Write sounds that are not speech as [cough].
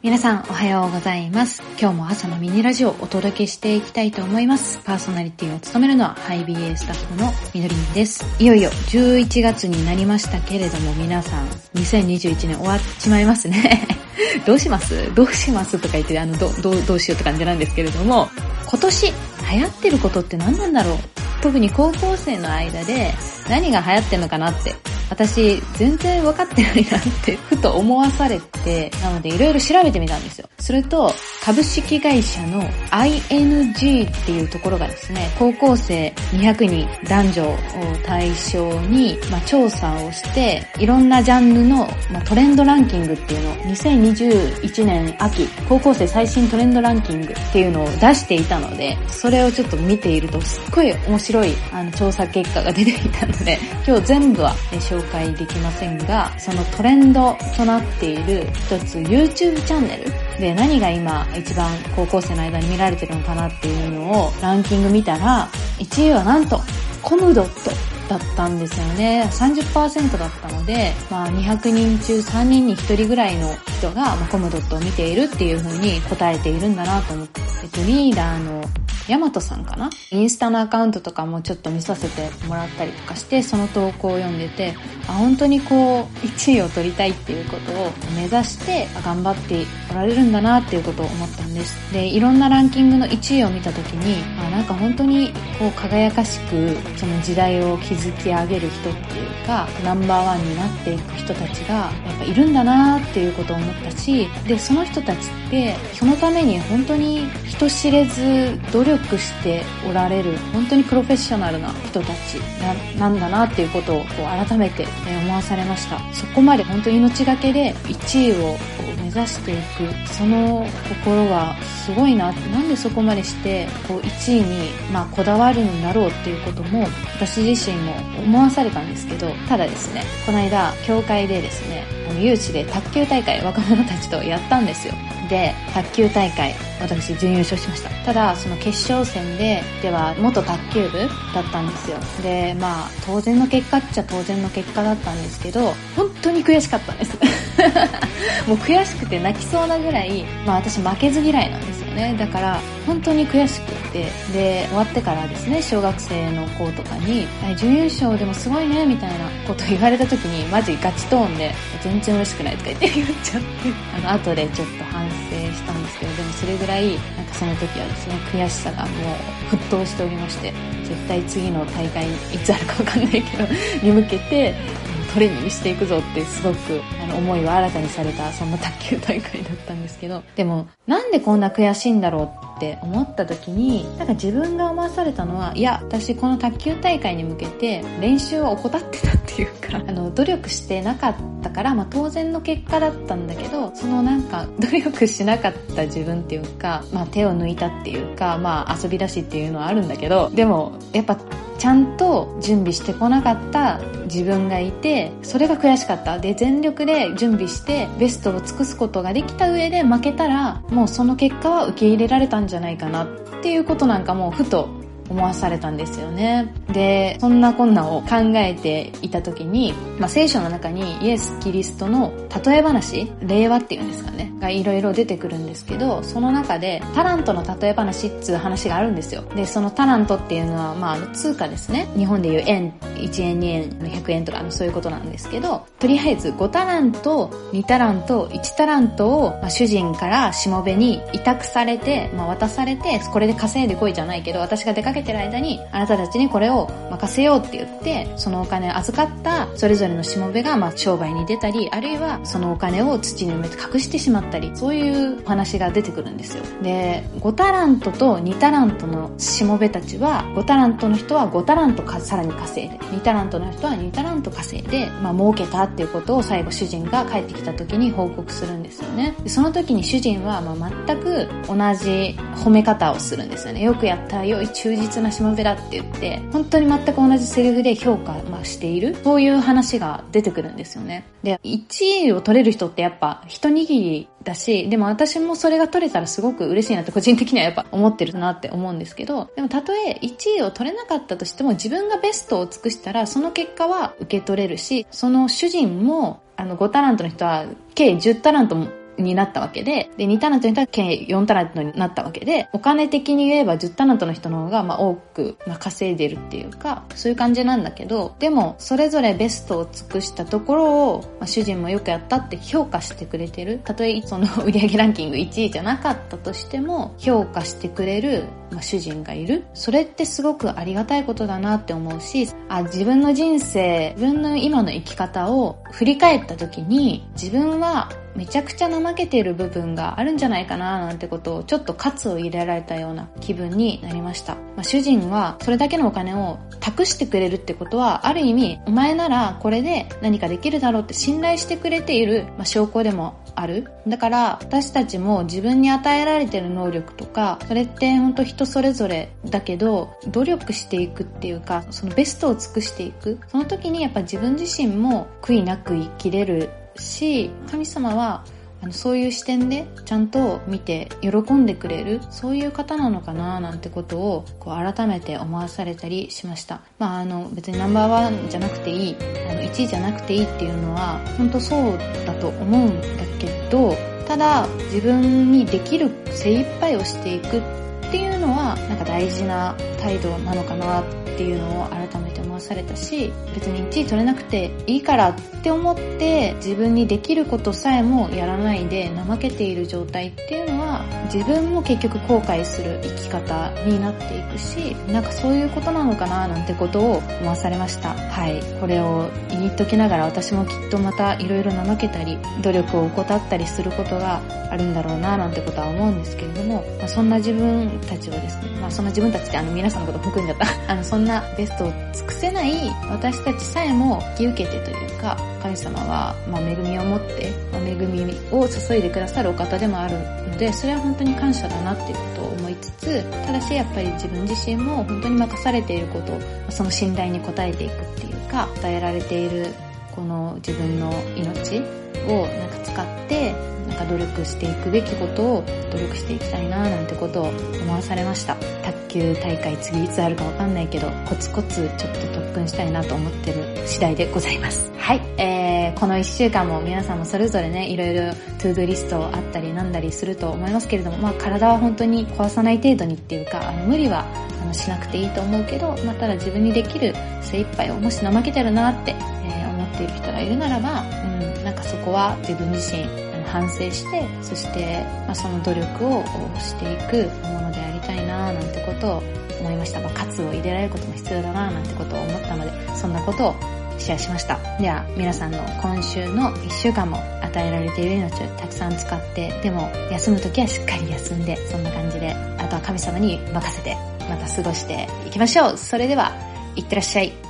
皆さんおはようございます。今日も朝のミニラジオをお届けしていきたいと思います。パーソナリティを務めるのはハイビエスタッフのみどりんです。いよいよ11月になりましたけれども皆さん2021年終わっちまいますね。[laughs] どうします？どうしますとか言ってあのどどどうしようって感じなんですけれども今年流行ってることって何なんだろう？特に高校生の間で何が流行ってんのかなって私全然分かってないなってふと思わされて、なのでいろいろ調べてみたんですよ。すると、株式会社の ING っていうところがですね、高校生200人男女を対象に、まあ、調査をして、いろんなジャンルの、まあ、トレンドランキングっていうのを2021年秋、高校生最新トレンドランキングっていうのを出していたので、それをちょっと見ているとすっごい面白いあの調査結果が出ていたので、今日全部は、ね、紹介できませんが、そのトレンドとなっている一つ YouTube チャンネルで何が今一番高校生の間に見られてるのかなっていうのをランキング見たら、1位はなんとコムドットだったんですよね。30%だったので、まあ200人中3人に1人ぐらいの人が、ま、コムドットを見ているっていう風に答えているんだなと思って、えっと、リーダーのヤマトさんかな？インスタのアカウントとかもちょっと見させてもらったりとかして、その投稿を読んでて、あ、本当にこう、1位を取りたいっていうことを目指して頑張っておられるんだなっていうことを思ってますです。で、いろんなランキングの1位を見た時に、あ、なんか本当にこう輝かしく、その時代を築き上げる人っていうか、ナンバーワンになっていく人たちがやっぱいるんだなっていうことを思ったし、で、その人たちって、そのために本当に人知れず努力しておられる本当にプロフェッショナルな人たちなんだなっていうことをこう改めて思わされましたそこまで本当命がけで1位を出していくその心はすごいななんでそこまでしてこう1位に、まあ、こだわるんだろうっていうことも私自身も思わされたんですけどただですねこの間教会でですね誘致で卓球大会若者たちとやったんですよ。で卓球大会私準優勝しました。ただその決勝戦ででは元卓球部だったんですよ。でまあ当然の結果っちゃ当然の結果だったんですけど本当に悔しかったんです。[laughs] もう悔しくて泣きそうなぐらいまあ私負けず嫌いなんですよ。ね。だから本当に悔しくって。で終わってからですね小学生の子とかに準優勝でもすごいねみたいなこと言われた時にマジガチトーンで全然嬉しくないとか言って言っちゃって。[laughs] あの後でちょっと反省したんですけどでもそれぐらいなんかその時はですね悔しさがもう沸騰しておりまして絶対次の大会いつあるかわかんないけどに向けてトレーニングしていくぞってすごくあの思いを新たにされたそんな卓球大会だったんですけど。でもなんでこんな悔しいんだろうって思った時になんか自分が思わされたのはいや私この卓球大会に向けて練習を怠ってたっていうか [laughs] あの努力してなかったから、まあ、当然の結果だったんだけどそのなんか努力しなかった自分っていうか、まあ、手を抜いたっていうか、まあ、遊び出しっていうのはあるんだけどでもやっぱちゃんと準備してこなかった自分がいてそれが悔しかった。で全力で準備してベストを尽くすことができた上で負けたらもうその結果は受け入れられたんじゃないかなっていうことなんかもふと思わされたんですよね。で、そんなこんなを考えていた時に、まあ、聖書の中にイエス・キリストの例え話、令和っていうんですかね、がいろいろ出てくるんですけど、その中でタラントの例え話っつう話があるんですよ。で、そのタラントっていうのは、まあ、通貨ですね。日本でいう円、1円、2円、100円とか、そういうことなんですけど、とりあえず5タラント、2タラント、1タラントを、まあ、主人からしもべに委託されて、まあ、渡されて、これで稼いでこいじゃないけど、私が出かけけてる間に、あなたたちにこれを任せようって言って、そのお金を預かったそれぞれのしもべが、まあ、商売に出たり、あるいはそのお金を土に埋めて隠してしまったり、そういうお話が出てくるんですよ。で、5タラントと2タラントのしもべたちは、5タラントの人は5タラントかさらに稼いで、2タラントの人は2タラント稼いで、まあ、儲けたっていうことを最後主人が帰ってきた時に報告するんですよね。でその時に主人は、まあ、全く同じ褒め方をするんですよね。よくやった、良い忠実なしもべだって言って、本当に全く同じセリフで評価、している。そういう話が出てくるんですよね。で、1位を取れる人ってやっぱ一握りだし、でも私もそれが取れたらすごく嬉しいなって個人的にはやっぱ思ってるなって思うんですけど、でもたとえ1位を取れなかったとしても自分がベストを尽くしたらその結果は受け取れるし、その主人もあの5タラントの人は計10タラントもになったわけで、で、2タレントにったら計4タレントになったわけで、お金的に言えば10タレントの人の方が、まあ多く、まあ稼いでるっていうか、そういう感じなんだけど、でも、それぞれベストを尽くしたところを、まあ、主人もよくやったって評価してくれてる。たとえその [laughs] 売上ランキング1位じゃなかったとしても、評価してくれる、まあ、主人がいる。それってすごくありがたいことだなって思うし、あ、自分の人生、自分の今の生き方を振り返った時に、自分はめちゃくちゃ怠けている部分があるんじゃないかななんてことをちょっと喝を入れられたような気分になりました。まあ、主人はそれだけのお金を託してくれるってことはある意味お前ならこれで何かできるだろうって信頼してくれている、まあ、証拠でもある。だから私たちも自分に与えられてる能力とかそれって本当人それぞれだけど努力していくっていうかそのベストを尽くしていくその時にやっぱ自分自身も悔いなく生きれるし、神様はあのそういう視点でちゃんと見て喜んでくれるそういう方なのかななんてことをこう改めて思わされたりしました。まああの別にナンバーワンじゃなくていいあの1位じゃなくていいっていうのは本当そうだと思うんだけどただ自分にできる精一杯をしていくっていうのはなんか大事な態度なのかなっていうのを改めてされたし別に1位取れなくていいからって思って自分にできることさえもやらないで怠けている状態っていうのは自分も結局後悔する生き方になっていくしなんかそういうことなのかななんてことを思わされました。はい。これを言いときながら私もきっとまた色々怠けたり努力を怠ったりすることがあるんだろうななんてことは思うんですけれども、まあ、そんな自分たちをですね、まあそんな自分たちってあの皆さんのこと含んじゃった。[laughs] あのそんなベストを尽くせない私たちさえも引き受けてというか神様は、ま、恵みを持って、ま、恵みを注いでくださるお方でもあるので、それは本当に感謝だなっていうことを思いつつ、ただしやっぱり自分自身も本当に任されていることを、その信頼に応えていくっていうか、与えられているこの自分の命をなんか使って、なんか努力していくべきことを努力していきたいななんてことを思わされました。卓球大会次いつあるかわかんないけど、コツコツちょっと特訓したいなと思ってる次第でございます。はい。えー、この一週間も皆さんもそれぞれね、いろいろトゥードゥリストあったりなんだりすると思いますけれども、まあ体は本当に壊さない程度にっていうか、あの無理はあのしなくていいと思うけど、まあただ自分にできる精一杯をもし怠けてるなって、えー、思っている人がいるならば、うん、なんかそこは自分自身反省して、そして、まあ、その努力をしていくものでありたいななんてことを思いました。まあ、喝を入れられることも必要だななんてことを思ったので、そんなことをシェアしました。では、皆さんの今週の1週間も与えられている命をたくさん使って、でも休むときはしっかり休んで、そんな感じで、あとは神様に任せて、また過ごしていきましょう。それでは、いってらっしゃい。